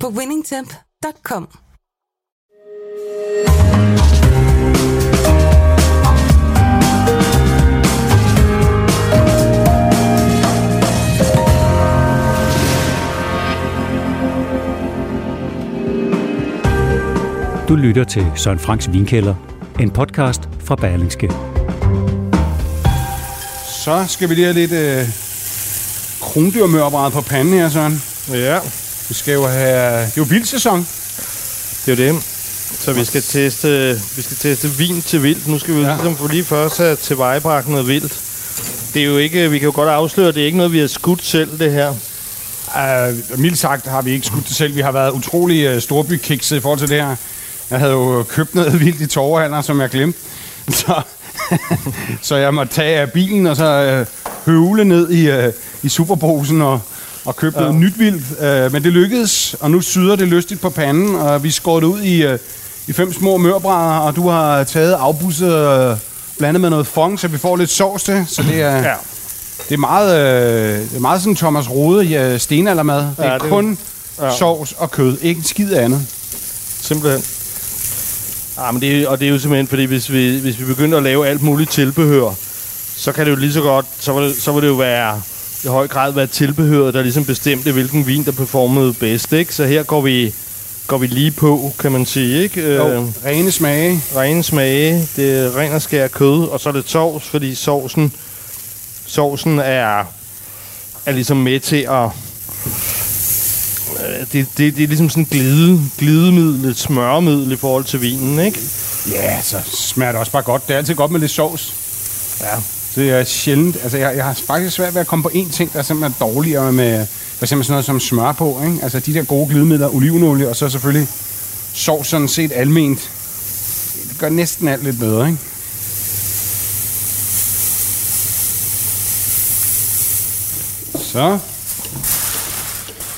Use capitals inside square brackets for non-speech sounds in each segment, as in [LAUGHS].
på winningtemp.com. Du lytter til Søren Franks Vinkælder, en podcast fra Berlingske. Så skal vi lige have lidt øh, krondyrmørbræd på panden her, Søren. Ja, Vi skal jo have... Det er jo vildsæson. det er jo det. Så vi skal teste, vi skal teste vin til vildt. Nu skal vi Ja. ligesom for lige først have tilvejebragt noget vildt. Det er jo ikke, vi kan jo godt afsløre, det er ikke noget, vi har skudt selv, det her. Uh, mildt sagt har vi ikke skudt det selv. Vi har været utrolig uh, storbykikset i forhold til det her. Jeg havde jo købt noget [LAUGHS] vildt i Torvehandler, som jeg glemte. [LAUGHS] Så, så jeg måtte tage af bilen og så uh, høvle ned i, uh, i superbrusen og, og købe ja. noget nyt vildt. Uh, men det lykkedes, og nu syder det lystigt på panden, og vi skåret ud i, uh, i fem små mørbrædder, og du har taget afbusset uh, blandet med noget fong, så vi får lidt sovs til. Så det er... Ja. Det er meget, øh, det er meget sådan Thomas Rode ja, stenaldermad. Det er Ja, ja, det- kun ja. ja. sovs og kød, ikke en skid andet. Simpelthen. Ah, men det, er- og det er jo simpelthen, fordi hvis vi, hvis vi begynder at lave alt muligt tilbehør, så kan det jo lige så godt, så det, så vil det jo være i høj grad være tilbehøret, der ligesom bestemte, hvilken vin, der performede bedst, ikke? Så her går vi, går vi lige på, kan man sige, ikke? Øh, Jo, rene smage. rene smage, det er ren og skær kød, og så er det sovs, fordi sovsen, sovsen er, er ligesom med til at... øh, Det, det, det er ligesom sådan glide, glidemiddel, et smørmiddel i forhold til vinen, ikke? Ja, så smager det også bare godt. Det er altid godt med lidt sovs. Ja. Det er sjældent. Altså, jeg, jeg har faktisk svært ved at komme på én ting, der er simpelthen er dårligere med for eksempel sådan noget som smør på. Ikke? Altså de der gode glidemidler, olivenolie, og så selvfølgelig sovs sådan set alment. Det gør næsten alt lidt bedre, ikke? Så.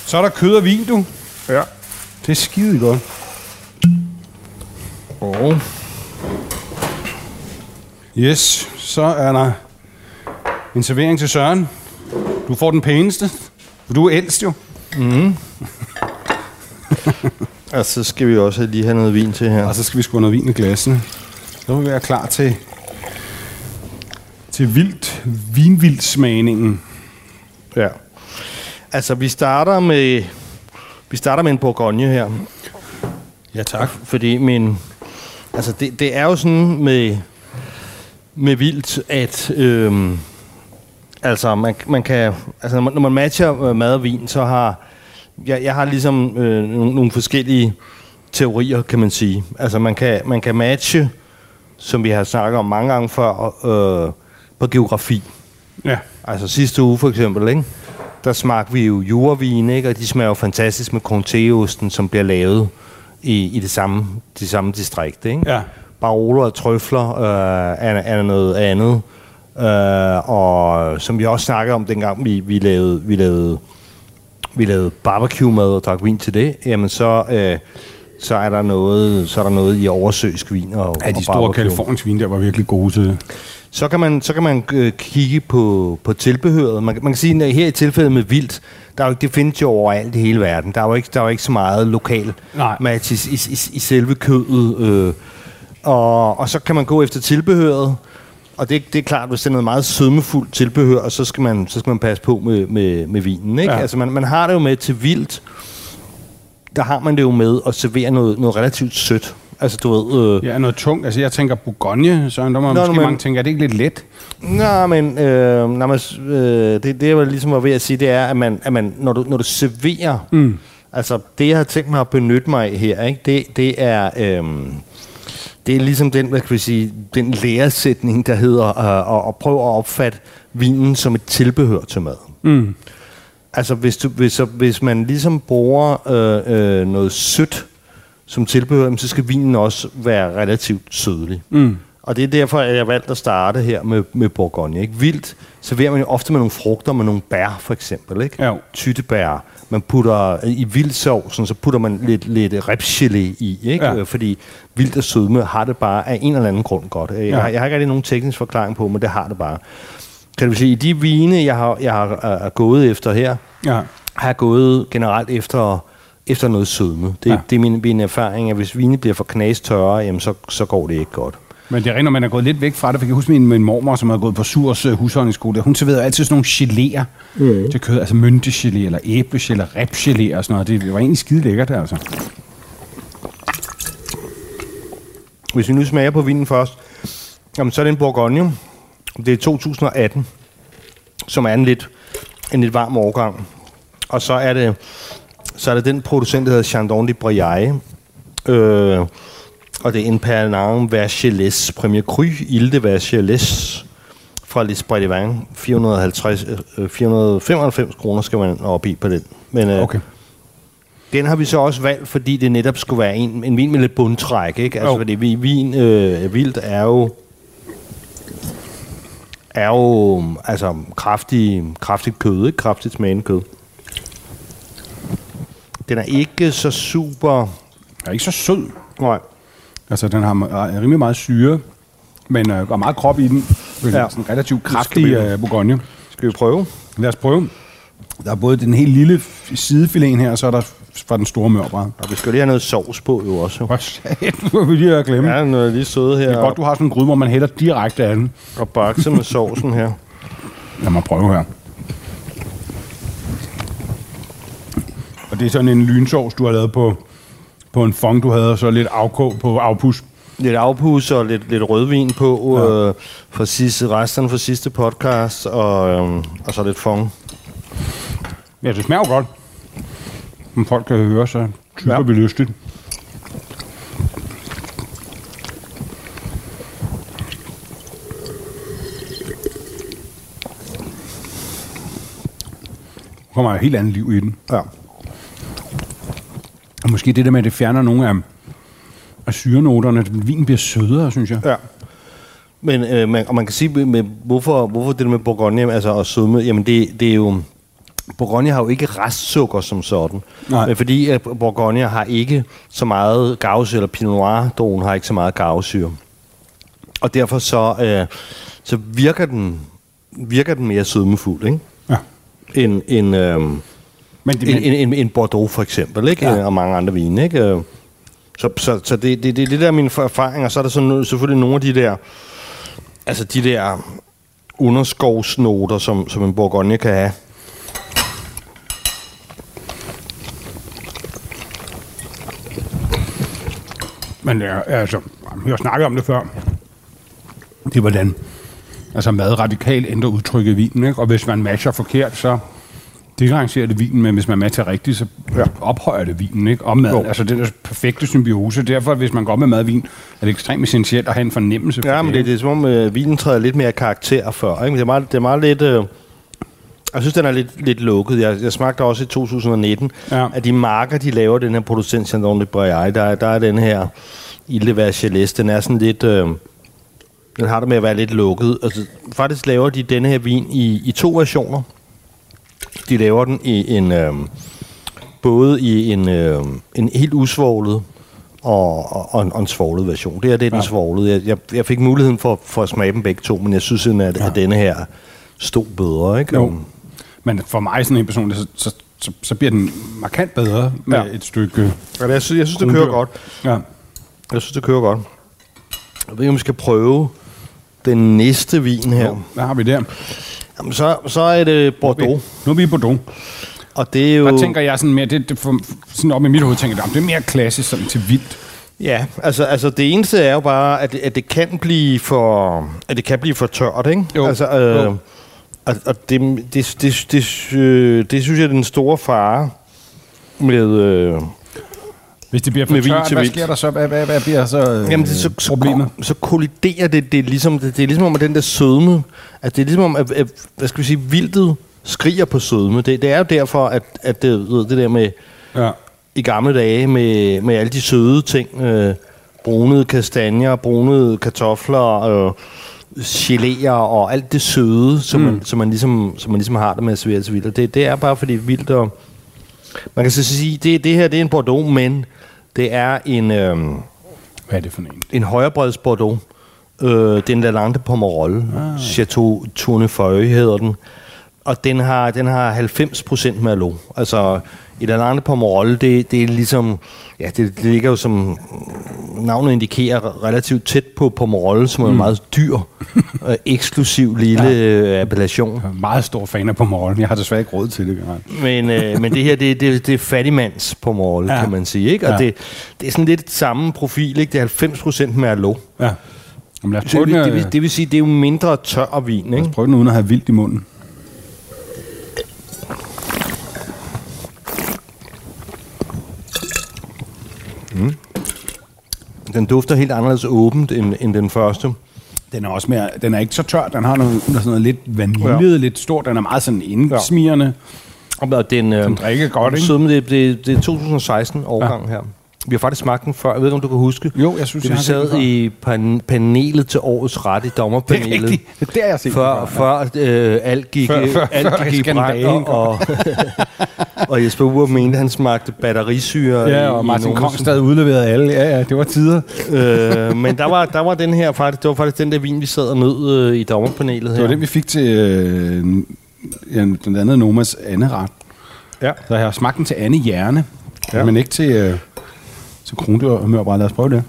Så er der kød og vin, du. Ja. Det er skide godt. Og Yes, så er der en servering til Søren. Du får den pæneste, for du er ældst jo. [LAUGHS] altså, så skal vi også lige have noget vin til her. Og så skal vi sgu have noget vin i glassene. Så må vi være klar til, til vildt, vinvildt smagningen. Ja. Altså, vi starter med... Vi starter med en Bourgogne her. Ja, tak. Fordi min... Altså, det, det er jo sådan med, med vildt, at... Øhm, altså, man, man kan... Altså, når man, matcher øh, mad og vin, så har... Jeg, jeg har ligesom øh, nogle, forskellige teorier, kan man sige. Altså, man kan, man kan matche, som vi har snakket om mange gange før, øh, på geografi. Ja. Altså sidste uge for eksempel, ikke? der smagte vi jo jurvin, ikke? og de smager jo fantastisk med Comté-osten, som bliver lavet i, i det samme, det samme distrikt. Ikke? Ja. Baroler og trøfler øh, er, er noget andet. Øh, og som vi også snakkede om, dengang vi, vi lavede, vi lavede, vi lavede barbecue-mad og drak vin til det, jamen så, øh, så, er der noget, så er der noget i oversøisk vin og, Ja, de og store. Kaliforniens vin der var virkelig gode til det. Så kan man, så kan man øh, kigge på, på tilbehøret. Man, man kan sige, at her i tilfældet med vildt, der er jo, det findes jo overalt i hele verden. Der er jo ikke, der er jo ikke så meget lokal Nej. match i, i, i, i selve kødet. Øh, og, og så kan man gå efter tilbehøret. Og det, det er klart, hvis det er noget meget sødmefuldt tilbehør, så skal man, så skal man passe på med, med, med vinen. Ikke? Ja. Altså man, man har det jo med til vildt. Der har man det jo med at servere noget, noget relativt sødt. Altså du ved... Øh, Ja, noget tungt. Altså, jeg tænker Bourgogne, så der må Nå, måske men- mange tænke, er det ikke lidt let? Nå, men, øh, når man, øh, det, det, jeg var ligesom var ved at sige, det er, at, man, at man, når, du, når du serverer, mm. altså det, jeg har tænkt mig at benytte mig af her, ikke, det, det er... Øh, det er ligesom den, hvad skal vi sige, den læresætning, der hedder øh, at, at prøve at opfatte vinen som et tilbehør til mad. Mm. Altså, hvis, du, hvis, hvis man ligesom bruger øh, øh, noget sødt som tilbehør, så skal vinen også være relativt sødlig. Mm. Og det er derfor, at jeg valgte at starte her med, med Bourgogne. Ikke? Vildt serverer man jo ofte med nogle frugter, med nogle bær for eksempel. Ikke? Jo. Tyttebær. Man putter i vildsovsen, så putter man lidt, lidt repsgelé i, ikke? Ja. Ja. fordi vildt og sødme har det bare af en eller anden grund godt. Jeg, Ja. har, jeg har ikke rigtig nogen teknisk forklaring på, men det har det bare. Kan du sige, i de vine, jeg har, jeg har er, gået efter her, Ja. har jeg gået generelt efter, efter noget sødme. Det, ja. det er min, min erfaring, at hvis vine bliver for knastørre, jamen så, så går det ikke godt. Men det er rent, når man er gået lidt væk fra det. For jeg kan huske min, min mormor, som havde gået på Surs uh, husholdningsskole. Hun serverede altid sådan nogle geléer mm. til kød. Altså myntegelé, eller æblegelé, eller repgelé og sådan noget. Det var egentlig skide lækkert, altså. Hvis vi nu smager på vinen først, jamen, så er det en Bourgogne. Det er 2018, som er en lidt, en lidt varm årgang. Og så er det, så er det den producent, der hedder Chandon de Briaille. Øh, og det er en Pernan Vergelès Premier Cru Ile de Vergelès fra Les Vin. 450, øh, 495 kroner skal man op i på den. Men, øh, Okay. den har vi så også valgt, fordi det netop skulle være en, en vin med lidt bundtræk, ikke? Altså, Jo. fordi vi, vin øh, vildt er jo er jo altså kraftig, kraftigt kød, ikke? Kraftigt smagende kød. Den er ikke så super... Den er ikke så sød. Nej. Altså, den har me- er rimelig meget syre, men øh, er meget krop i den. Ja. Ja. Sådan en relativt kraftig vi- øh, Bourgogne. Skal vi prøve? Lad os prøve. Der er både den helt lille sidefilet her, og så er der fra den store mørbræd. Og vi skal lige have noget sovs på, jo også. Hvor sat, nu [LAUGHS] vil lige at glemme. Ja, noget lige søde her. Det er godt, du har sådan en gryde, hvor man hælder direkte af den. Og bakse med sovsen her. Lad mig prøve her. Og det er sådan en lynsovs, du har lavet på, på en fong, du havde, og så lidt afkog på afpus. Lidt afpus og lidt, lidt rødvin på ja. øh, for sidste, resterne fra sidste podcast, og, øh, og så lidt fong. Ja, det smager godt. Som folk kan høre, så typer ja. Vi lystigt. Kommer et helt andet liv i den. Ja. Og måske det der med, at det fjerner nogle af, af syrenoterne. Vinen bliver sødere, synes jeg. Ja. Men øh, man, og man kan sige, med, hvorfor, hvorfor det der med Bourgogne, altså og sødme, jamen det, det er jo... Bourgogne har jo ikke restsukker som sådan. Nej. Men fordi at Bourgogne har ikke så meget gavsyre, eller Pinot Noir, drogen har ikke så meget gavsyre. Og derfor så, øh, så virker, den, virker den mere sødmefuld, ikke? Ja. End, end, øh, Men, det, en, men, en, en, en Bordeaux for eksempel, ikke? Ja. Og mange andre vine, ikke? Så, så, så det, det, det, det der er mine erfaringer. Så er der sådan, selvfølgelig nogle af de der, altså de der underskovsnoter, som, som en Bourgogne kan have. Men ja, altså, har snakket om det før. Det er hvordan altså mad radikalt ændrer udtrykket i vinen, ikke? Og hvis man matcher forkert, så differentierer det vinen, men hvis man matcher rigtigt, så ja. ophøjer det vinen, ikke? Og mad, Jo. altså den der perfekte symbiose. Derfor, hvis man går med mad og vin, er det ekstremt essentielt at have en fornemmelse for Ja, men det, det er som om, øh, vinen træder lidt mere karakter før. Ikke? Det, er meget, det er meget lidt... Øh, jeg synes, den er lidt, lidt lukket. Jeg, jeg smagte også i 2019, Ja. at de marker, de laver, den her producent Chandon de Breuil, der, er- der er den her Ilde Vergelès, den er sådan lidt... Øh, den har det med at være lidt lukket. Altså, faktisk laver de denne her vin i, i to versioner. De laver den i en... Øh, både i en, øh, en helt usvoglet og, og, og, en, og en svoglet version. Det er det, er den Ja. svoglede. Jeg, jeg, jeg fik muligheden for, for at smage dem begge to, men jeg synes, at, ja. at denne her stod bedre. Ikke? Jo. Men for mig sådan en person, så, så, så, så bliver den markant bedre med ja. Et stykke Ja, jeg, synes, jeg synes, det kører godt. Ja. Jeg synes, det kører godt. Jeg ved ikke, om vi skal prøve den næste vin her. Jo, hvad har vi der? Jamen, så, så er det Bordeaux. Nu er vi i Bordeaux. Og det er jo... Der tænker jeg sådan mere, det, det for, sådan op i mit hoved, tænker jeg, "Jamen, det er mere klassisk sådan til vildt. Ja, altså, altså det eneste er jo bare, at, det- at det kan blive for, at det kan blive for tørt, ikke? Jo. Altså, øh, Jo. Og, og det, det, det, det, øh, det synes jeg er den store fare med... Øh, Hvis det bliver for tørt, hvad sker der så? Hvad, hvad, hvad bliver så øh, jamen, det, så, så, problemet? så kolliderer det, det, er ligesom, det, det er ligesom om, at den der sødme, at det er ligesom om, at, at hvad skal vi sige, vildtet skriger på sødme. Det, det er jo derfor, at, at det, ved, det der med Ja. i gamle dage med, med alle de søde ting, øh, brunede kastanjer, brunede kartofler, øh, geléer og alt det søde, som, mm. man, som, man ligesom, som man ligesom har det med at servere til vildt. Det, det er bare fordi vildt og... Man kan så sige, det, det her det er en Bordeaux, men det er en, øh, Hvad er det for en? en højrebreds Bordeaux. Øh, det er en Lalande Pomerol. Ah. Chateau Tournefeuille hedder den. Og den har, den har 90% Merlot. Altså, i Lalande Pomerol, det, det er ligesom... Ja, det, det ligger jo som navnet indikerer relativt tæt på Pomerol, som er en meget dyr, øh, eksklusiv lille ja. appellation. Jeg er meget stor fan af Pomerol. Jeg har desværre ikke råd til det. Men, øh, men det her, det, det, det er fattigmands på mål, ja. Kan man sige. Ikke? Og Ja. det, det er sådan lidt samme profil. Ikke? Det er 90% Merlot. Ja. Jamen, lad os prøve det, den, det, øh, vil, det vil sige, det er jo mindre tør vin. lad Ikke? os prøve den uden at have vildt i munden. Den dufter helt anderledes åbent end, end den første. Den er også mere, den er ikke så tør. Den har noget, sådan noget lidt vaniljet, ja. lidt stort. Den er meget sådan indsmirrende. Og den, øh, Den drikker godt, ikke? Sødme, det, det, det er 2016 årgang ja. her. Vi har faktisk smagt den før. Jeg ved ikke, om du kan huske. Jo, jeg synes, det, jeg vi sad i pan- panelet til årets ret i Det er dommerpanelet. rigtigt. Det er der, jeg set Før, den før øh, alt gik, Før- før- alt før gik i kom. og, [LAUGHS] og Jesper Uhr mente, han smagte batterisyre. Ja, og i Martin. Kongstad udleverede alle. Ja, ja, det var tider. øh, men der var, der var den her faktisk, det var faktisk den der vin, vi sad og nød øh, i dommerpanelet her. Det var den, vi fik til øh, ja, blandt andet Nomas Anne-ret. Ja. Så jeg har smagt den til Anne Hjerne, ja. men ikke til, øh, til Krondyr og Mørbræd. Lad os prøve det.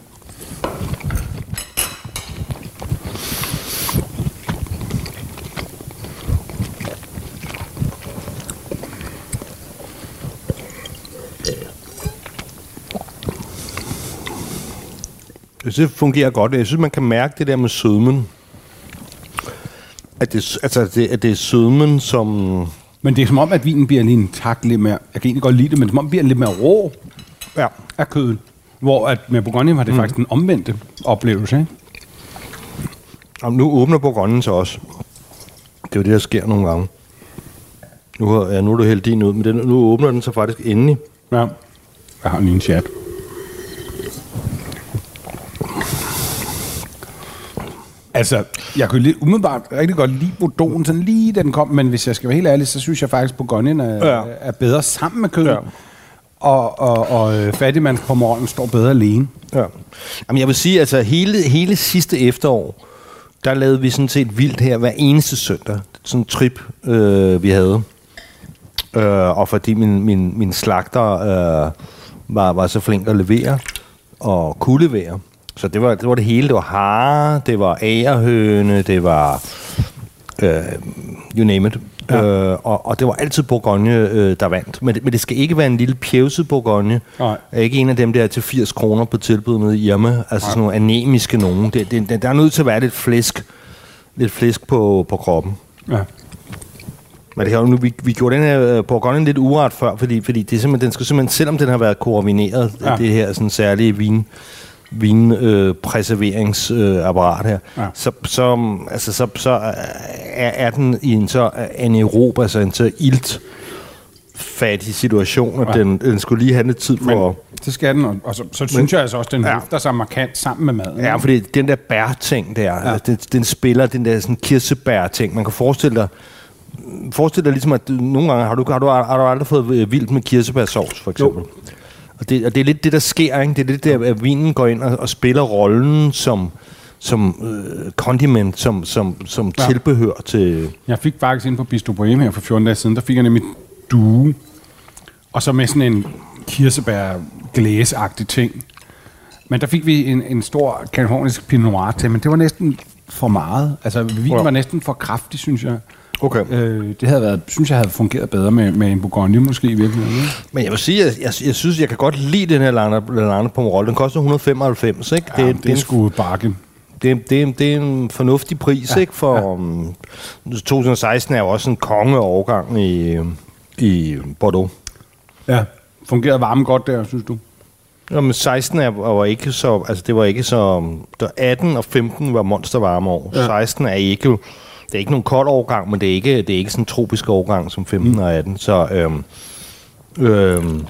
Jeg synes, det fungerer godt. Jeg synes, man kan mærke det der med sødmen. At det, altså, det, at det er sødmen, som... Men det er som om, at vinen bliver lige en tak lidt mere... Jeg kan egentlig godt lide det, men det er som om, den bliver lidt mere rå Ja. af kødet. Hvor at med Bourgogne var det mm. faktisk den omvendte oplevelse, ikke? Og nu åbner Bourgogne så også. Det er jo det, der sker nogle gange. Nu, har, ja, nu er du helt din ud, men den, nu åbner den så faktisk endelig. Ja. Jeg har lige en chat. Altså, jeg kunne lidt umiddelbart rigtig godt lide Bordeaux, sådan lige da den kom, men hvis jeg skal være helt ærlig, så synes jeg faktisk, at Bourgogne er, ja. er bedre sammen med kødet. Ja. Og, og, og øh, på morgenen står bedre alene. Ja. Jamen, jeg vil sige, altså hele, hele sidste efterår, der lavede vi sådan set vildt her hver eneste søndag. Sådan en trip, øh, vi havde. Øh, og fordi min, min, min slagter øh, var, var så flink at levere, og kunne levere. Så det var det, var det hele. Det var hare, det var ærehøne, det var øh, you name it. Ja. Øh, og, og det var altid Bourgogne, øh, der vandt. Men det, men det skal ikke være en lille pjevset Bourgogne. Nej. Ikke en af dem der til 80 kroner på tilbud nede i Irma. Altså Nej. sådan nogle anemiske nogen. Det, det, der er nødt til at være lidt flæsk, lidt flæsk på, på kroppen. Ja. Men det her, nu, vi, vi gjorde den her øh, Bourgogne lidt uret før, fordi, fordi det er simpelthen, den skal simpelthen, selvom den har været koordineret. Ja. det her sådan særlige vin, vin øh, præserveringsapparat her, ja. Så, så, altså, så, så øh, er, er den i en så anaerob, altså en så ilt fattig situation, at Ja. den, den skulle lige have lidt tid for... Men det skal den, og, og så, så synes jeg altså også, at den Ja. løfter sig markant sammen med maden. Ja, fordi den der bær-ting der, ja. Altså, den, den spiller den der sådan kirsebær-ting. Man kan forestille dig, forestille dig ligesom, at nogle gange har du, har du, har du aldrig fået øh, vildt med kirsebærsovs, for eksempel. Og det, og det er lidt det, der sker, ikke? Det er lidt der, at vinen går ind og, og spiller rollen som, som øh, condiment, som, som, som ja. Tilbehør til... Jeg fik faktisk ind på Bistro Boheme her for 14 dage siden, der fik jeg nemlig due, og så med sådan en kirsebær glæsagtig ting. Men der fik vi en, en stor kalifornisk Pinot Noir til, men det var næsten for meget. Altså, vinen var næsten for kraftig, synes jeg. Okay. Øh, det havde været, synes jeg havde fungeret bedre med, med en Bourgogne måske i virkeligheden. ikke? Men jeg vil sige, at jeg, jeg, synes, jeg kan godt lide den her Lange Pomerol. Den koster 195, ikke? Ja, det, det, det er sgu bargain. det, det, det er en fornuftig pris, ja, Ja, ikke? For ja. um, 2016 er jo også en kongeårgang i, i Bordeaux. Ja. Fungerede varmen godt der, synes du? Jamen, 16 er, var ikke så... Altså, det var ikke så... Der 18 og 15 var monstervarme år. Ja. Ja. 16 er ikke det er ikke nogen kold overgang, men det er ikke, det er ikke sådan en tropisk overgang som 15 mm. og 18. Så øhm, øhm,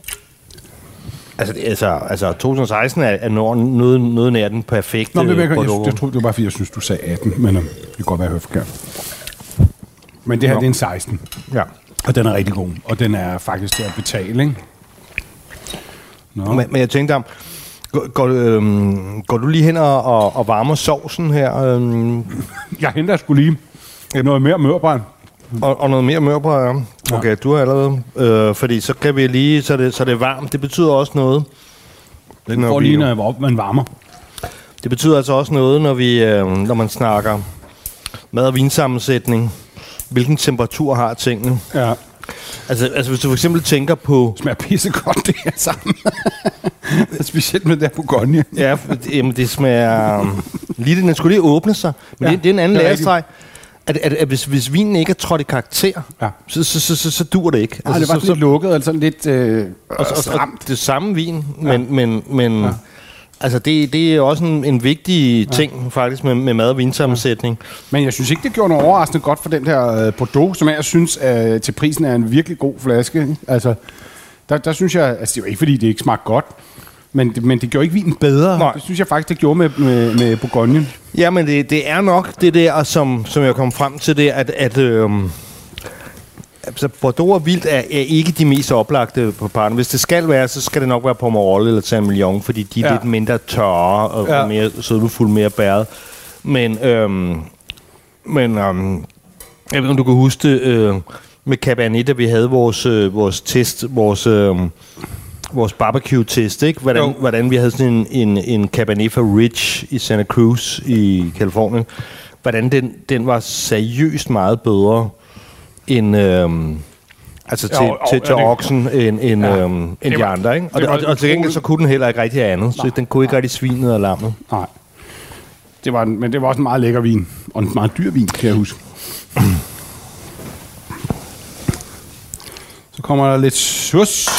altså, altså, altså 2016 er, er noget, noget, noget nær den perfekte Nå, det, jeg, jeg, jeg, jeg, troede, det var bare, fordi jeg synes, du sagde 18, men øh, det kan godt være, jeg forkert. Men det her, Nå. det er en 16, Ja. og den er rigtig god, og den er faktisk til at betale, ikke? Nå, Men, men jeg tænkte om, går, går, øhm, går du lige hen og, og, og varmer sovsen her, øhm, [LAUGHS] jeg henter sgu lige noget mere mørbrand. og, og noget mere mørbrad? Ja. Okay, du har allerede. Øh, fordi så kan vi lige, så det, så det er varmt. Det betyder også noget. Den får lige, når man varmer. Det betyder altså også noget, når, vi, øh, når man snakker mad- og vinsammensætning. Hvilken temperatur har tingene? Ja, Altså, altså hvis du for eksempel tænker på... smager pissegodt det her sammen. [LAUGHS] Specielt med det der Bourgogne. Ja, det- jamen, det smager... øhm, Lige den skulle lige åbne sig. Men Ja, ja, det, det er en anden det er lærestreg. At, at, at hvis, hvis vinen ikke er trådt i karakter, Ja. så, så, så, så, så dur det ikke. Altså, Nej, det var så, sådan lidt lukket, altså sådan lidt øh, og, og, og stramt. det samme vin, men, ja. men, men ja. altså det, det er også en, en vigtig ja. ting faktisk med, med mad- og vinsammensætning. Men jeg synes ikke, det gjorde noget overraskende godt for den der øh, Bordeaux, som jeg synes øh, til prisen er en virkelig god flaske. ikke? Altså, der, der synes jeg, altså det er jo ikke fordi, det ikke smagte godt, men, det- men det gjorde ikke vinen bedre. Nej. Det synes jeg faktisk, det gjorde med, med, med Bourgogne. Ja, men det, det er nok det der, som, som jeg kom frem til det, at, at øhm, altså Bordeaux og Vildt er, er ikke de mest oplagte på parten. Hvis det skal være, så skal det nok være Pomerol eller Saint-Emilion, fordi de er Ja. lidt mindre tørre og Ja. ja. mere sødmefulde, mere bæret. Men, øhm, men øhm, jeg ved ikke, om du kan huske det, øh, med Cabernet, da vi havde vores, øh, vores test, vores... Øh, vores barbecue-test, ikke? Hvordan, Jo. hvordan vi havde sådan en, en, en Cabernet Ridge i Santa Cruz i Kalifornien. Hvordan den, den var seriøst meget bedre end... Øhm, altså til, til, ja, til det- oksen end, end, Ja. øhm, end Det de var- andre, ikke? Og, det var og, og til gengæld så kunne den heller ikke rigtig andet. Så den kunne ikke rigtig svinet og lammet. Nej. Det var, en- men det var også en meget lækker vin. Og en meget dyr vin, kan jeg huske. Så kommer der lidt sus.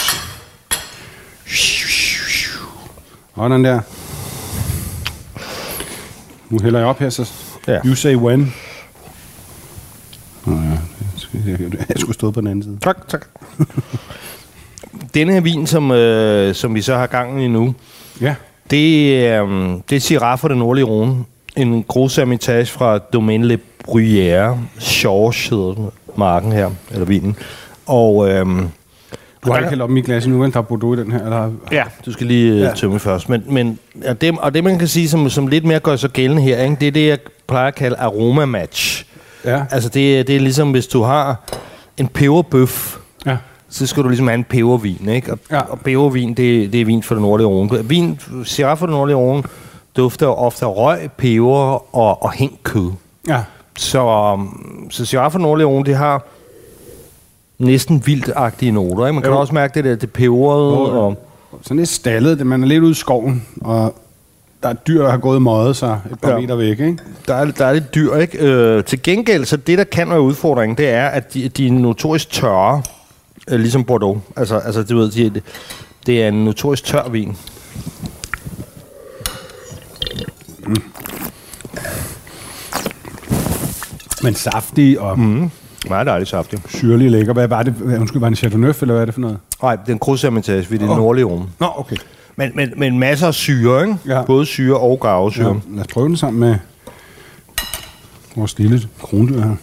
Og den der. Nu hælder jeg op her, så Ja. you say when. Nå ja, jeg, skulle stå på den anden side. Tak, tak. Denne her vin, som, øh, som vi så har gangen i nu, Ja. Det er, um, det er Syrah fra den nordlige Rhone. En Gros Hermitage fra Domaine Le Bruyère. Chorge hedder den, marken her, eller vinen. Og, øhm, Du har ikke hældt op i glas vel? Der er Bordeaux i den her. Eller? ja, du skal lige Ja. ja. tømme først. Men, men og, det, og det, man kan sige, som, som lidt mere gør sig gældende her, ikke? det er det, jeg plejer at kalde aroma match. Ja. Altså, det, det er ligesom, hvis du har en peberbøf, Ja. så skal du ligesom have en pebervin, ikke? Og, Ja. og pebervin, det, det er vin fra den nordlige Rhone. Vin, Syrah fra den nordlige Rhone dufter ofte af røg, peber og, og hængt kød. Ja. Så, um, så Syrah fra den nordlige Rhone, det har næsten vildtagtige noter. Ikke? Man kan Jo. også mærke det der, det peberede. Jo, jo. Og, Sådan lidt stallet. det- Man er lidt ude i skoven, og der er dyr, der har gået møjet sig et par ja. Meter væk, ikke? der, er, der er lidt dyr, ikke? Øh, til gengæld, så det, der kan være udfordringen, det er, at de, de er notorisk tørre, øh, ligesom Bordeaux. Altså, altså du ved, de, det er en notorisk tør vin. Men saftig og mm. Meget dejligt saftig. syrlig lækker. Hvad var det? Undskyld, var det Chateauneuf, eller hvad er det for noget? Nej, det er en krydsermitage ved det Åh. nordlige Rhone. Nå, okay. Men, men, men masser af syre, ikke? Ja. Både syre og garvesyre. Ja, lad os prøve den sammen med vores lille krondyr her.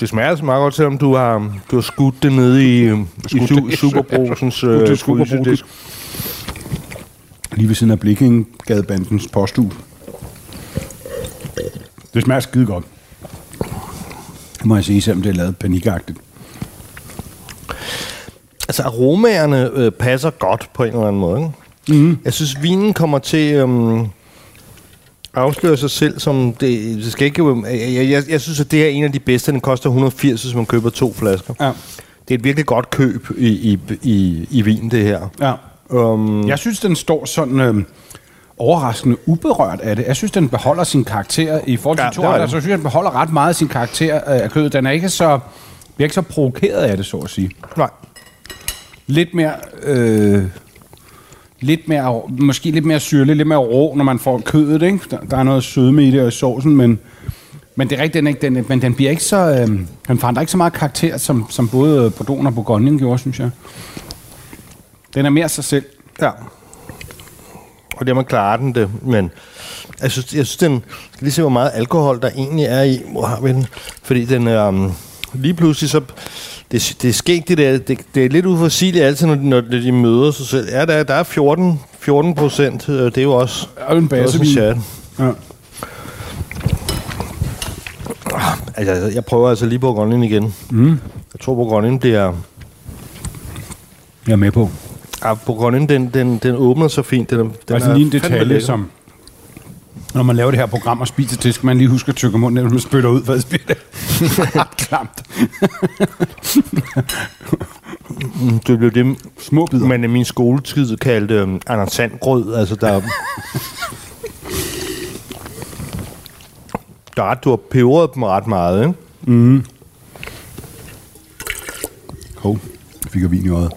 Det smager altså meget godt, selvom du har, du har skudt det nede i, i su, Superbrusens øh. Lige ved siden af Blikkingadebandens posthus. Det smager skide godt. Det må jeg sige, selvom det er lavet panikagtigt. Altså aromaerne øh, passer godt på en eller anden måde. Ikke? Mm. Jeg synes, vinen kommer til øhm, afsløre sig selv som... Det, det skal ikke, øh, jeg, jeg, jeg synes, at det er en af de bedste. Den koster 180, hvis man køber to flasker. Ja. Det er et virkelig godt køb i, i, i, i vin, det her. ja. Um, Jeg synes, den står sådan øh, overraskende uberørt af det. Jeg synes, den beholder sin karakter i forhold til Ja, to andre. Så synes jeg, den beholder ret meget sin karakter øh, af kødet. Den er ikke så, bliver ikke så provokeret af det, så at sige. nej. Lidt mere... Øh, lidt mere, måske lidt mere syrlig, lidt mere rå, når man får kødet, ikke? Der, der er noget sødme i det og i sovsen, men, men det er rigtigt, den, ikke, den, men den bliver ikke så, øh, den forandrer ikke så meget karakter, som, som både Bordeaux og Bourgogne gjorde, synes jeg. Den er mere sig selv. Ja. Og det man klarer den det, men jeg synes, jeg synes den, skal lige se, hvor meget alkohol der egentlig er i. Hvor har vi den? Fordi den er, um, lige pludselig så, det, det er skægt det der, det, det er lidt uforsigeligt altid, når, når de møder sig selv. Ja, der, er- der er 14, 14 procent, øh, det er jo også, er også en basevin. chat. Ja. Altså, jeg prøver altså lige på Grønland igen. Mm. Jeg tror, på Grønland bliver... Jeg er med på. På Grønland, den, den, den åbner så fint. Den, er- den er altså lige en detalje, som... Når man laver det her program og spiser det, skal man lige huske at tykke munden, når man spytter ud, for bliver det ret klamt. Mm, Det blev det, Små bidder. man i min skoletid kaldte um, Anders Sandgrød. Altså, der... der er, du har peberet dem ret meget, ikke? Hov, jeg fik jeg vin i øjet.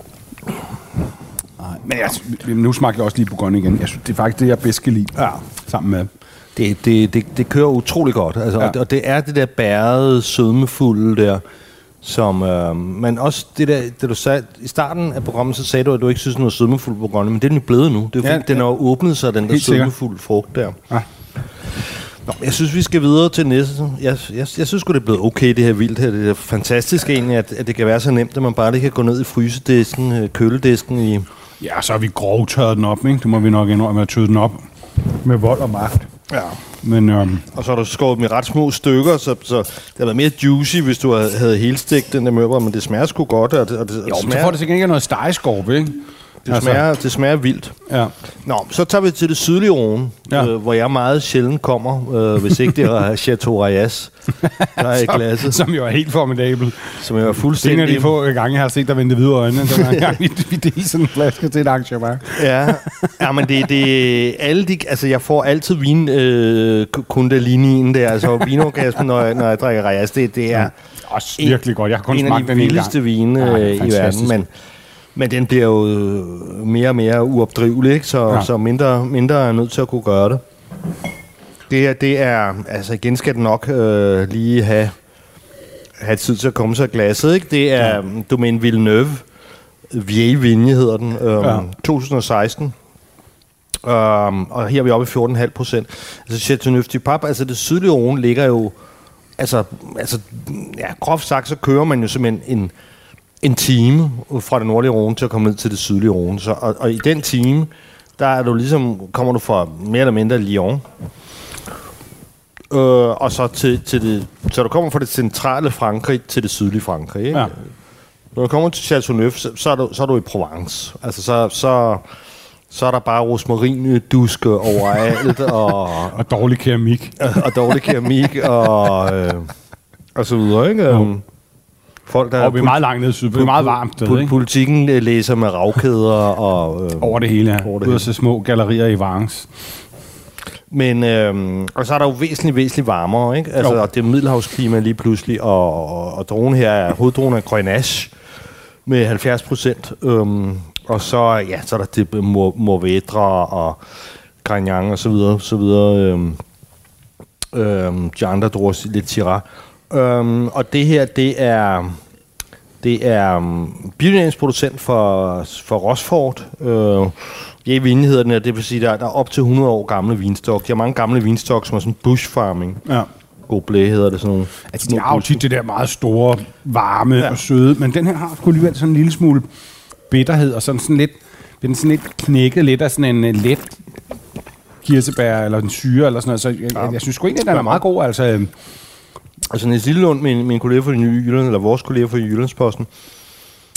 Nej, men jeg, nu smagte jeg også lige på grøn igen. Jeg synes, det er faktisk det, jeg bedst kan lide. Ja. Sammen med... Det, det, det, det kører utrolig godt. Altså, Ja. og, og det er det der bærede, sødmefulde der, som... Øh, men også det der, det du sagde, i starten af programmet, så sagde du, at du ikke synes, den var sødmefuld på grønne, men det er den jo blevet nu. Det er Ja, fordi, den ja. har jo åbnet sig, den der Helt sødmefulde frugt der. Ja. Nå, jeg synes, vi skal videre til næste. Jeg, jeg, jeg synes sgu, det er blevet okay, det her vildt her. Det er fantastisk egentlig, at, at det kan være så nemt, at man bare lige kan gå ned i frysedisken, øh, køledisken i... Ja, så har vi grovtørret den op, ikke? Det må vi nok indrømme at tøde den op med vold og magt. Ja. Men øhm, Og så har du skåret dem i ret små stykker, så, så det havde været mere juicy, hvis du havde, havde helstegt den der mørbrød, men det smager sgu godt, og det, og det, jo, det men så smager, får det sikkert ikke noget stegeskorp, ikke? Det, smager, det smager vildt. Ja. Nå, så tager vi til det sydlige Rhone, Ja. ja. øh, hvor jeg meget sjældent kommer, øh, hvis ikke det er [LAUGHS] Chateau Reyes, der er i [LAUGHS] glasset, Som jo er helt formidabel. som jeg var Det er en af fuldstændig... de få gange, jeg har set dig vende hvide øjne. Den var [LAUGHS] en gang, vi, vi delte sådan en flaske til et arrangement. Ja, ja men det, det alle de, altså jeg får altid vin øh, kundalinien der, altså vinorgasmen, når, jeg- når jeg drikker Reyes, det, det er Også virkelig godt. Jeg har kun en af smagt de den en gang. vildeste vine Ja, er øh, i verden, men, men den bliver jo øh, mere og mere uopdrivelig, ikke? Så, Ja. så mindre, mindre er nødt til at kunne gøre det. Det er, det er altså igen skal den nok øh, lige have, have tid til at komme sig glasset, ikke? Det er ja. Domaine Villeneuve, Vieille Vigne hedder den, øhm, Ja. ja. 2016. Um, og her er vi oppe i 14,5 procent. Altså Chateauneuf du Pape, altså det sydlige Rhone ligger jo, altså, altså ja, groft sagt, så kører man jo simpelthen en, en time fra det nordlige Rhone til at komme ned til det sydlige Rhone. Så, og, og i den time, der er du ligesom, kommer du fra mere eller mindre Lyon, øh, og så til, til det, så du kommer fra det centrale Frankrig til det sydlige Frankrig. Ikke? Ja. Når du kommer til Chateauneuf, så, så, er du, så er du i Provence. Altså, så, så, så er der bare rosmarinduske overalt, [LAUGHS] og, Og dårlig keramik. [LAUGHS] og dårlig keramik, og, øh, og så videre, ikke? Jo. Folk, der Og vi er meget langt ned syd. Det er meget varmt Pol- ikke? Politikken øh, læser med ravkæder og... Øh, Over det hele. Over det Ud små gallerier i Vance. Men, øh, og så er der jo væsentligt, væsentligt varmere, ikke? Altså, Jo. det er middelhavsklima lige pludselig, og, og, og dronen her er, hoveddronen er Grenache med 70 procent. Øhm, og så, ja, så er der det Mor- Morvedre og Grignan og så videre, så videre. Øhm, øhm, de andre druer, lidt Syrah. Øhm, og det her, det er... Det er um, biodynamisk for, for Rosford. Øh, ja, vin hedder den her, det vil sige, der, der er op til 100 år gamle vinstok. De har mange gamle vinstok, som er sådan bush farming. Ja. God blæ hedder det sådan nogle. Altså, de har jo tit det der meget store, varme ja. og søde, men den her har sgu alligevel sådan en lille smule bitterhed, og sådan, sådan lidt, den sådan lidt knækket lidt af sådan en øh, let kirsebær, eller en syre, eller sådan noget. Så jeg, ja. jeg, jeg synes sgu egentlig, at den er meget god. Altså, øh, Altså Niels Lillelund, min, min kollega fra Nye Jylland, eller vores kollega fra Jyllandsposten,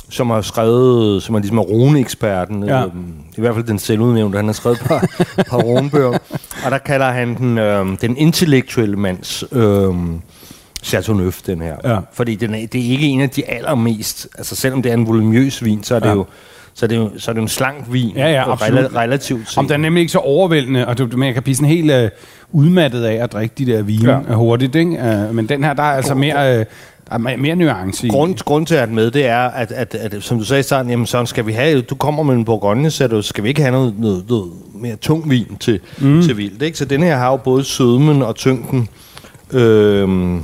som har skrevet, som er ligesom er Rune-eksperten, Ja. øhm, i hvert fald den selvudnævnte, han har skrevet et par, par Rune-bøger, og der kalder han den, øhm, den intellektuelle mands øhm, Chateauneuf, den her. Ja. Fordi den er, det er ikke en af de allermest, altså selvom det er en volumøs vin, så er det Ja. jo så er det jo, så er det jo en slank vin. Ja, ja, rela- relativt set. om den er nemlig ikke så overvældende, og du, man kan blive sådan helt øh, udmattet af at drikke de der vine Ja. ja. hurtigt, ikke? Øh, men den her, der er altså mere, øh, Der er me- mere nuance i. Grund, grund til at med, det er, at, at, at, som du sagde i starten, jamen så skal vi have, du kommer med en Bourgogne, så du, skal vi ikke have noget, noget, noget mere tung vin til, mm. til vildt. Ikke? Så den her har jo både sødmen og tyngden. Øhm,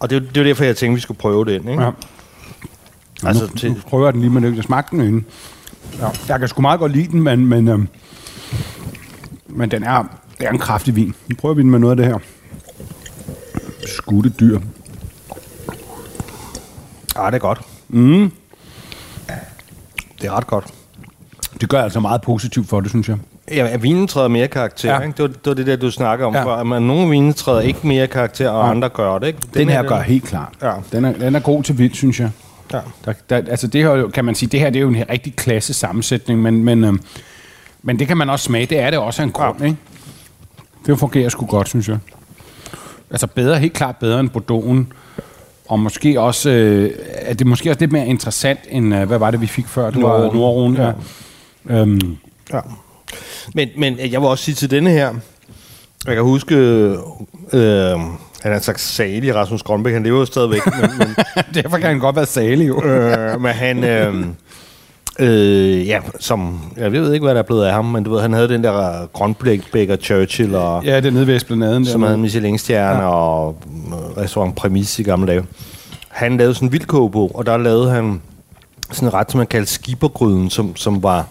og det, er det jo derfor, jeg tænkte, vi skulle prøve den. Ikke? Ja. Altså, nu, til, nu prøver den lige med det. Jeg smagte den inden. Ja. Jeg kan sgu meget godt lide den, men, men, øhm, men den er, det er en kraftig vin. Nu prøver vi den med noget af det her. Skudte dyr. ah, det er godt. Mm. Det er ret godt. Det gør altså meget positivt for det, synes jeg. Ja, at vinen træder mere karakter. Ja. Ikke? Det, var, det var det der, du snakker om Ja. før. At man, nogle vine træder ikke mere karakter, og Ja. andre gør det. Ikke? Den, her gør helt klart. Ja. Den, er, den er god til vildt, synes jeg. Ja. Der, der, altså det her, er jo- kan man sige, det her det er jo en rigtig klasse sammensætning, men, men, øhm, men det kan man også smage. Det er det også en grund, ja. ikke? Det fungerer sgu godt, synes jeg. Altså bedre, helt klart bedre end Bordeaux'en. Og måske også, øh, er det måske også lidt mere interessant, end, øh, hvad var det, vi fik før? Det var Nordrhone. Nordrhone, ja. Øhm, Ja. Men, men jeg vil også sige til denne her, jeg kan huske, øh, han er en slags salig, Rasmus Grønbæk, han lever jo stadigvæk, men, men, [LAUGHS] derfor kan han godt være salig, jo. øh, men han, øh, øh, ja, som, jeg ved ikke, hvad der er blevet af ham, men du ved, han havde den der Grønbæk Churchill, og, Ja, det er nede ved Esplanaden. som havde Michelin-stjerne ja. og øh, restaurant Præmis i gamle dage. Han lavede sådan en vild kogebog, og der lavede han sådan en ret, som man kaldte skibergryden, som, som var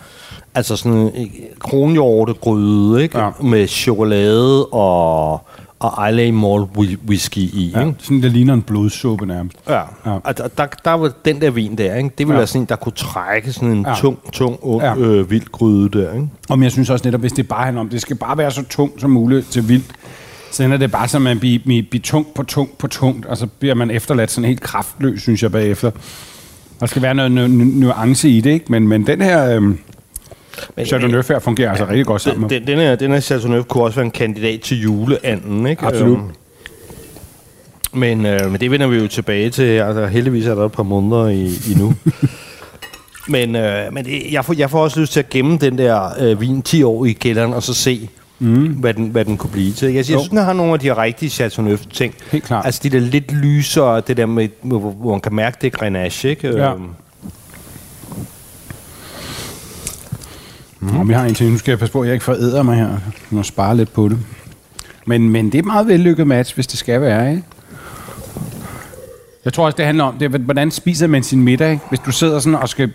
altså sådan en kronhjortegryde, ikke? Ja. Med chokolade og, og Islay Malt whi- whisky i, Ja, ikke? sådan, det ligner en blodsuppe nærmest. Ja. Ja. Og der, der, der var den der vin der, ikke? Det ville Ja. være sådan en, der kunne trække sådan en Ja. tung, tung, ung, Ja. øh, vild gryde der, ikke? Og jeg synes også netop, hvis det bare handler om, det skal bare være så tungt som muligt til vildt, så ender det bare som at blive, blive, blive tungt på tungt på tungt, og så bliver man efterladt sådan helt kraftløs, synes jeg, bagefter. Der skal være noget nu, nu, nuance i det, ikke? Men, men den her øhm, Men, Chateauneuf her fungerer altså rigtig godt sammen. Den, den, den, her, den her Chateauneuf kunne også være en kandidat til juleanden, ikke? Absolut. Øhm, men, øh, men det vender vi jo tilbage til. Altså, heldigvis er der et par måneder i, i nu. [LAUGHS] men øh, men det, jeg, får, jeg får også lyst til at gemme den der øh, vin 10 år i kælderen, og så se, mm. hvad, den, hvad den kunne blive til. Jeg, jeg synes, den har nogle af de rigtige Chateauneuf-ting. Helt klart. Altså de der lidt lysere, det der med, hvor, hvor man kan mærke, det er Grenache, ikke? Ja. Øhm, Mm. Og vi har en til. nu skal jeg passe på, at jeg ikke foræder mig her. Jeg må spare lidt på det. Men, men det er et meget vellykket match, hvis det skal være, ikke? Jeg tror også, det handler om, det er, hvordan spiser man sin middag, ikke? Hvis du sidder sådan og skal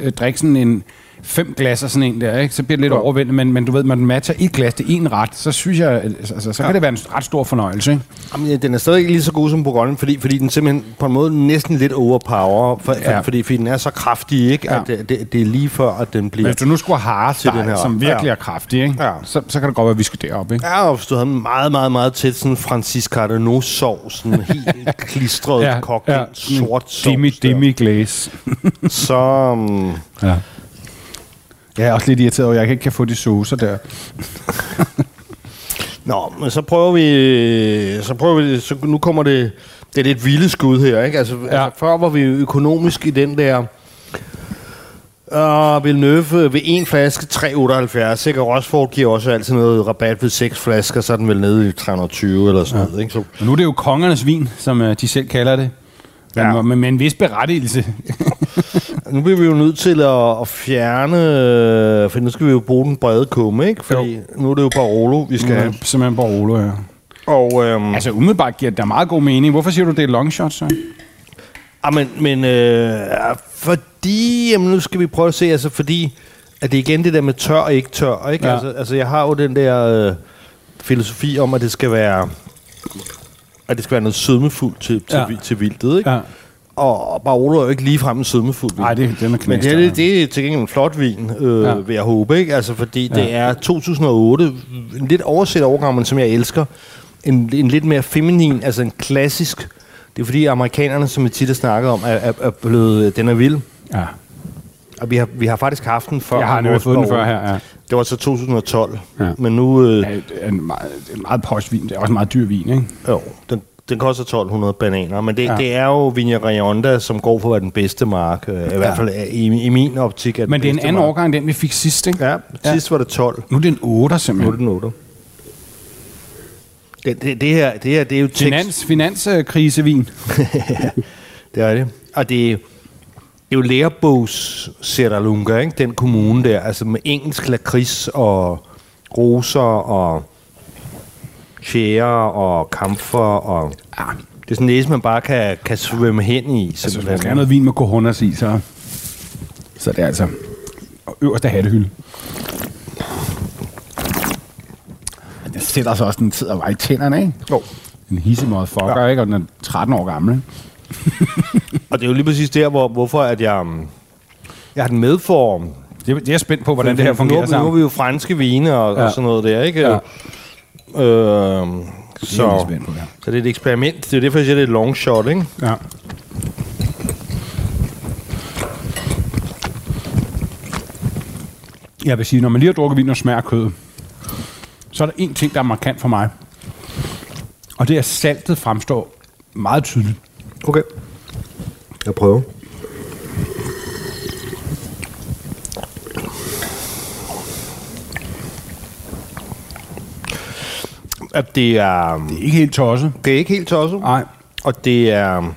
øh, drikke sådan en fem glas af sådan en der, ikke? så bliver det lidt overvældet, men, men du ved, den matcher et glas til en ret, så synes jeg, altså, så kan det være en ret stor fornøjelse, ikke? Jamen, ja, den er stadig ikke lige så god som Bourgogne, fordi, fordi den simpelthen på en måde næsten lidt overpower, for, Ja. ja. fordi, fordi den er så kraftig, ikke? Ja. Ja. At det, det, det er lige før, at den Men bliver... hvis du nu skulle have Til den her- som virkelig ja. er kraftig, ikke? Ja. Så, så kan det godt være, at vi skal derop, ikke? Ja, og hvis du havde en meget, meget, meget tæt sådan Francis Cardinaux-sovs, sådan [LAUGHS] helt klistret, ja, kogt, ja, sort sovs, Demi, demi glaze. så... Um, Ja. Jeg er også lidt irriteret over, at jeg ikke kan få de saucer der. [LAUGHS] Nå, men så prøver vi... Så prøver vi... Så nu kommer det... Det er lidt vilde skud her, ikke? Altså, ja. Ja. altså før var vi økonomisk i den der... Og Villeneuve ved en flaske 3,78. Ikke? Og Rosford giver også altid noget rabat ved seks flasker, så er den vel nede i 320 eller sådan ja. noget. Ikke? Så, Og nu er det jo kongernes vin, som uh, de selv kalder det. Men, Ja. med, med en vis berettigelse. [LAUGHS] nu bliver vi jo nødt til at, at fjerne... øh, For nu skal vi jo bruge den brede kumme, ikke? Fordi jo. nu er det jo Barolo, vi skal Ja. have. Simpelthen Barolo, ja. Og, øhm, Altså umiddelbart giver det da meget god mening. Hvorfor siger du, det er long shot, så? Ah, men, men øh, fordi, jamen nu skal vi prøve at se, altså fordi, at det er igen det der med tør og ikke tør, ikke? Ja. Altså, altså jeg har jo den der øh, filosofi om, at det skal være, at det skal være noget sødmefuldt til, til, Ja. ja. til vildtet, ikke? Ja. Og Barolo er jo ikke ligefrem en sødmefuld vin. Nej, det, den er Men knæst. det, det, det er til gengæld en flot vin, øh, Ja. vil jeg håbe, ikke? Altså, fordi ja. Det er 2008, en lidt overset overgang, men som jeg elsker. En, en lidt mere feminin, altså en klassisk... Det er fordi amerikanerne, som vi tit har snakket om, er, er, er blevet... Den er vild. Ja. Og vi har, vi har faktisk haft den før. Jeg har nemlig fået den før her, ja. Det var så 2012. Ja. Men nu... Øh, Ja, det er en meget, en meget posh vin. Det er også en meget dyr vin, ikke? jo, den, den koster 1200 bananer. Men det, Ja. ja. det er jo Vigna Rionda, som går for at være den bedste mark. Øh, I ja. hvert fald er- i, i min optik er Men det er en anden mark. årgang, den vi fik sidst, ikke? Ja, sidst var det 12. Nu er det en 8 Nu er simpelthen. det den 8. Det, det, det, her, det her, det er jo tekst. Finans, finanskrisevin. [LAUGHS] Det er det. Og det er, det er jo lærebogs Serralunga, ikke? Den kommune der, altså med engelsk lakrids og roser og tjære og kamfer og... Ja, Det er sådan en næse, man bare kan, kan svømme hen i. altså, hvis man skal have noget vin med cojones i, så, så det er altså øverste hattehylde. Det sætter sig også, den sidder bare i tænderne, ikke? Jo. En hisse motherfucker, ja. ikke? Og den er 13 år gammel? [LAUGHS] Og det er jo lige præcis der, hvor, hvorfor at jeg... um, Jeg har den med for... Det, det er jeg spændt på, hvordan det her nu, fungerer nu er sammen. vi jo franske vine og. Ja. og sådan noget der, ikke? Ja. Øh, Så. på, ja. så det er et eksperiment. Det er derfor, jeg siger, det er et long shot, ikke? Ja. Jeg vil sige, når man lige har drukket vin og smager kød, så er der en ting, der er markant for mig. Og det er, at saltet fremstår meget tydeligt. Okay. Jeg prøver. At det er... Det er ikke helt tosset. Det er ikke helt tosset. Nej. Og det er,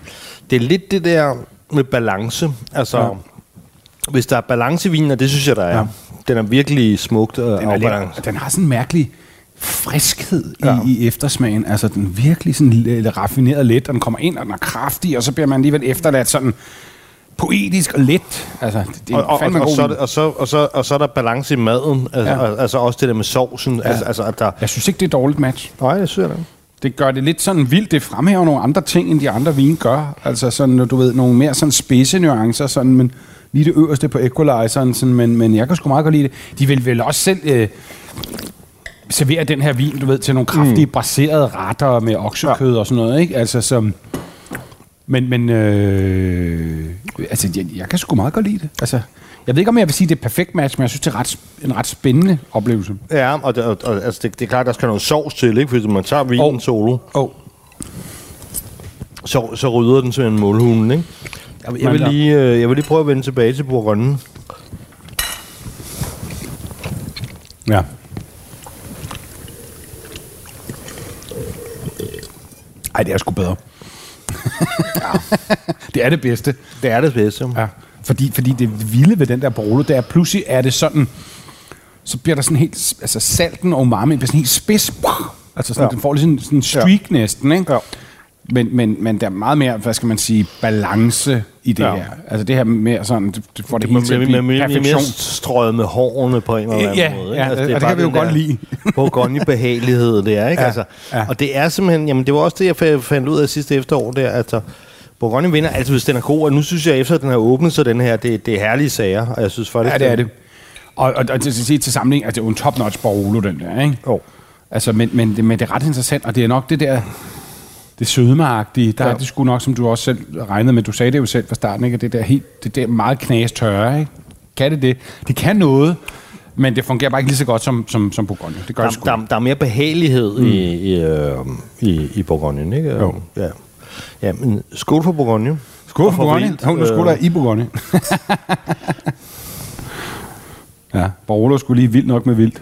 det er lidt det der med balance. Altså, Ja. hvis der er balance i vinen, og det synes jeg, der er. Ja. Den er virkelig smukt og Den, er lidt, den har sådan en mærkelig friskhed i, Ja. i eftersmagen. Altså, den er virkelig sådan lidt raffineret let, og den kommer ind, og den er kraftig, og så bliver man alligevel efterladt sådan poetisk og let. Altså, det, det er Og, og, og, så, er det- og, så, og, så, og så er der balance i maden. Altså, Ja. altså også det der med sovsen. Ja. Altså, altså, at der... Jeg synes ikke, det er et dårligt match. Nej, det synes jeg da. Det gør det lidt sådan vildt. Det fremhæver nogle andre ting, end de andre vine gør. Altså sådan, du ved, nogle mere sådan spidse nuancer, sådan, men lige det øverste på equalizeren, sådan, men, men jeg kan sgu meget godt lide det. De vil vel også selv øh, servere den her vin, du ved, til nogle kraftige mm. braserede retter med oksekød ja. og sådan noget, ikke? Altså som... Men, men øh, altså, jeg, jeg kan sgu meget godt lide det. Altså, jeg ved ikke, om jeg vil sige, det er et perfekt match, men jeg synes, det er ret, en ret spændende oplevelse. Ja, og, det, og, og altså, det, det er klart, der skal noget sovs til, ikke? Fordi hvis man tager vinen oh. solo, Oh. så, så rydder den simpelthen målhunden, ikke? Jeg, jeg, vil lige, øh, jeg vil lige prøve at vende tilbage til Bourgogne. Ja. Ej, det er sgu bedre. [LAUGHS] det er det bedste. Det er det bedste. Ja. Fordi, fordi det vilde ved den der Barolo, det er pludselig er det sådan, så bliver der sådan helt, altså salten og umami bliver sådan helt spids. Altså sådan, ja. Ja. den får lige sådan en streak ja. næsten, ikke? Ja. Men, men, men der er meget mere, hvad skal man sige, balance i det ja. Her. Altså det her mere sådan, du får det, Det hele til at blive mere, mere, mere perfektion. strøget med hårene på en eller anden Ja, måde. ja, ikke? og det kan vi jo godt lide. [LAUGHS] Bourgogne-behagelighed, det er, ikke? Ja, Altså, ja. Og det er simpelthen, jamen det var også det, jeg fa- fandt ud af sidste efterår, der, altså, Bourgogne vinder altid, hvis den er god, og nu synes jeg, efter at den har åbnet, så den her, det, det er herlige sager, og jeg synes faktisk... Ja, det er det. Og, og, og til, til, til sammenligning, altså det er jo en top-notch Barolo, den der, ikke? Jo. Altså, men, men, det, men det er ret interessant, og det er nok det der, det sødmeagtige, der ja. Er det sgu nok, som du også selv regnede med, du sagde det jo selv fra starten, ikke? Det der, helt, det der meget knastørre, ikke? Kan det det? Det kan noget, men det fungerer bare ikke lige så godt som, som, som Bourgogne. Det gør Der, det sgu. der, der er mere behagelighed mm. i, i, øh, i, i Bourgogne, ikke? Jo. Ja. ja, men skål for Bourgogne. Skål for Bourgogne. Hov, nu skåler jeg i Bourgogne. [LAUGHS] ja, Barolo skulle lige vildt nok med vildt.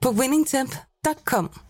på winningtemp.com.